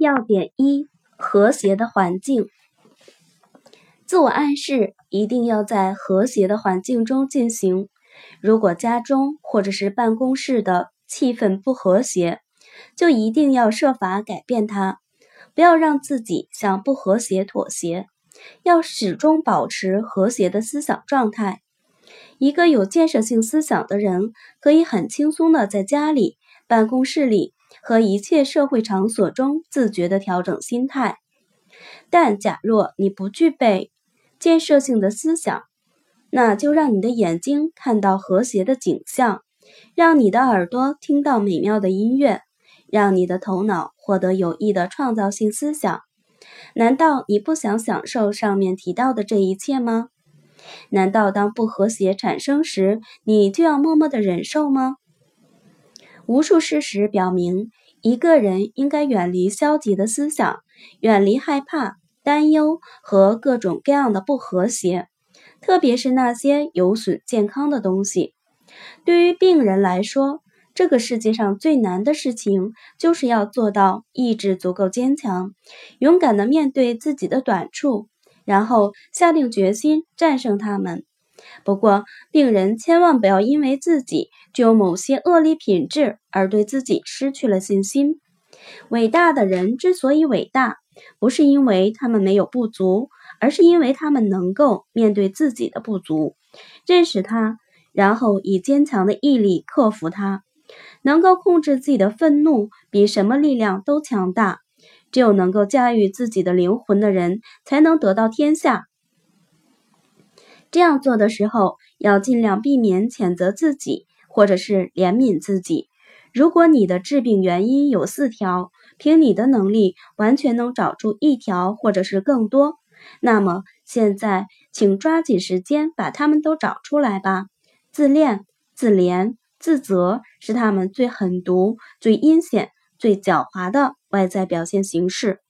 要点一：和谐的环境。自我暗示一定要在和谐的环境中进行。如果家中或者是办公室的气氛不和谐，就一定要设法改变它，不要让自己向不和谐妥协，要始终保持和谐的思想状态。一个有建设性思想的人，可以很轻松的在家里、办公室里。和一切社会场所中自觉地调整心态，但假若你不具备建设性的思想，那就让你的眼睛看到和谐的景象，让你的耳朵听到美妙的音乐，让你的头脑获得有益的创造性思想。难道你不想享受上面提到的这一切吗？难道当不和谐产生时，你就要默默地忍受吗？无数事实表明，一个人应该远离消极的思想，远离害怕、担忧和各种各样的不和谐，特别是那些有损健康的东西。对于病人来说，这个世界上最难的事情，就是要做到意志足够坚强，勇敢地面对自己的短处，然后下定决心战胜他们。不过，病人千万不要因为自己具有某些恶劣品质而对自己失去了信心。伟大的人之所以伟大，不是因为他们没有不足，而是因为他们能够面对自己的不足，认识它，然后以坚强的毅力克服它。能够控制自己的愤怒，比什么力量都强大。只有能够驾驭自己的灵魂的人，才能得到天下。这样做的时候，要尽量避免谴责自己，或者是怜悯自己。如果你的治病原因有四条，凭你的能力完全能找出一条，或者是更多，那么现在请抓紧时间把它们都找出来吧。自恋、自怜、自责是他们最狠毒、最阴险、最狡猾的外在表现形式。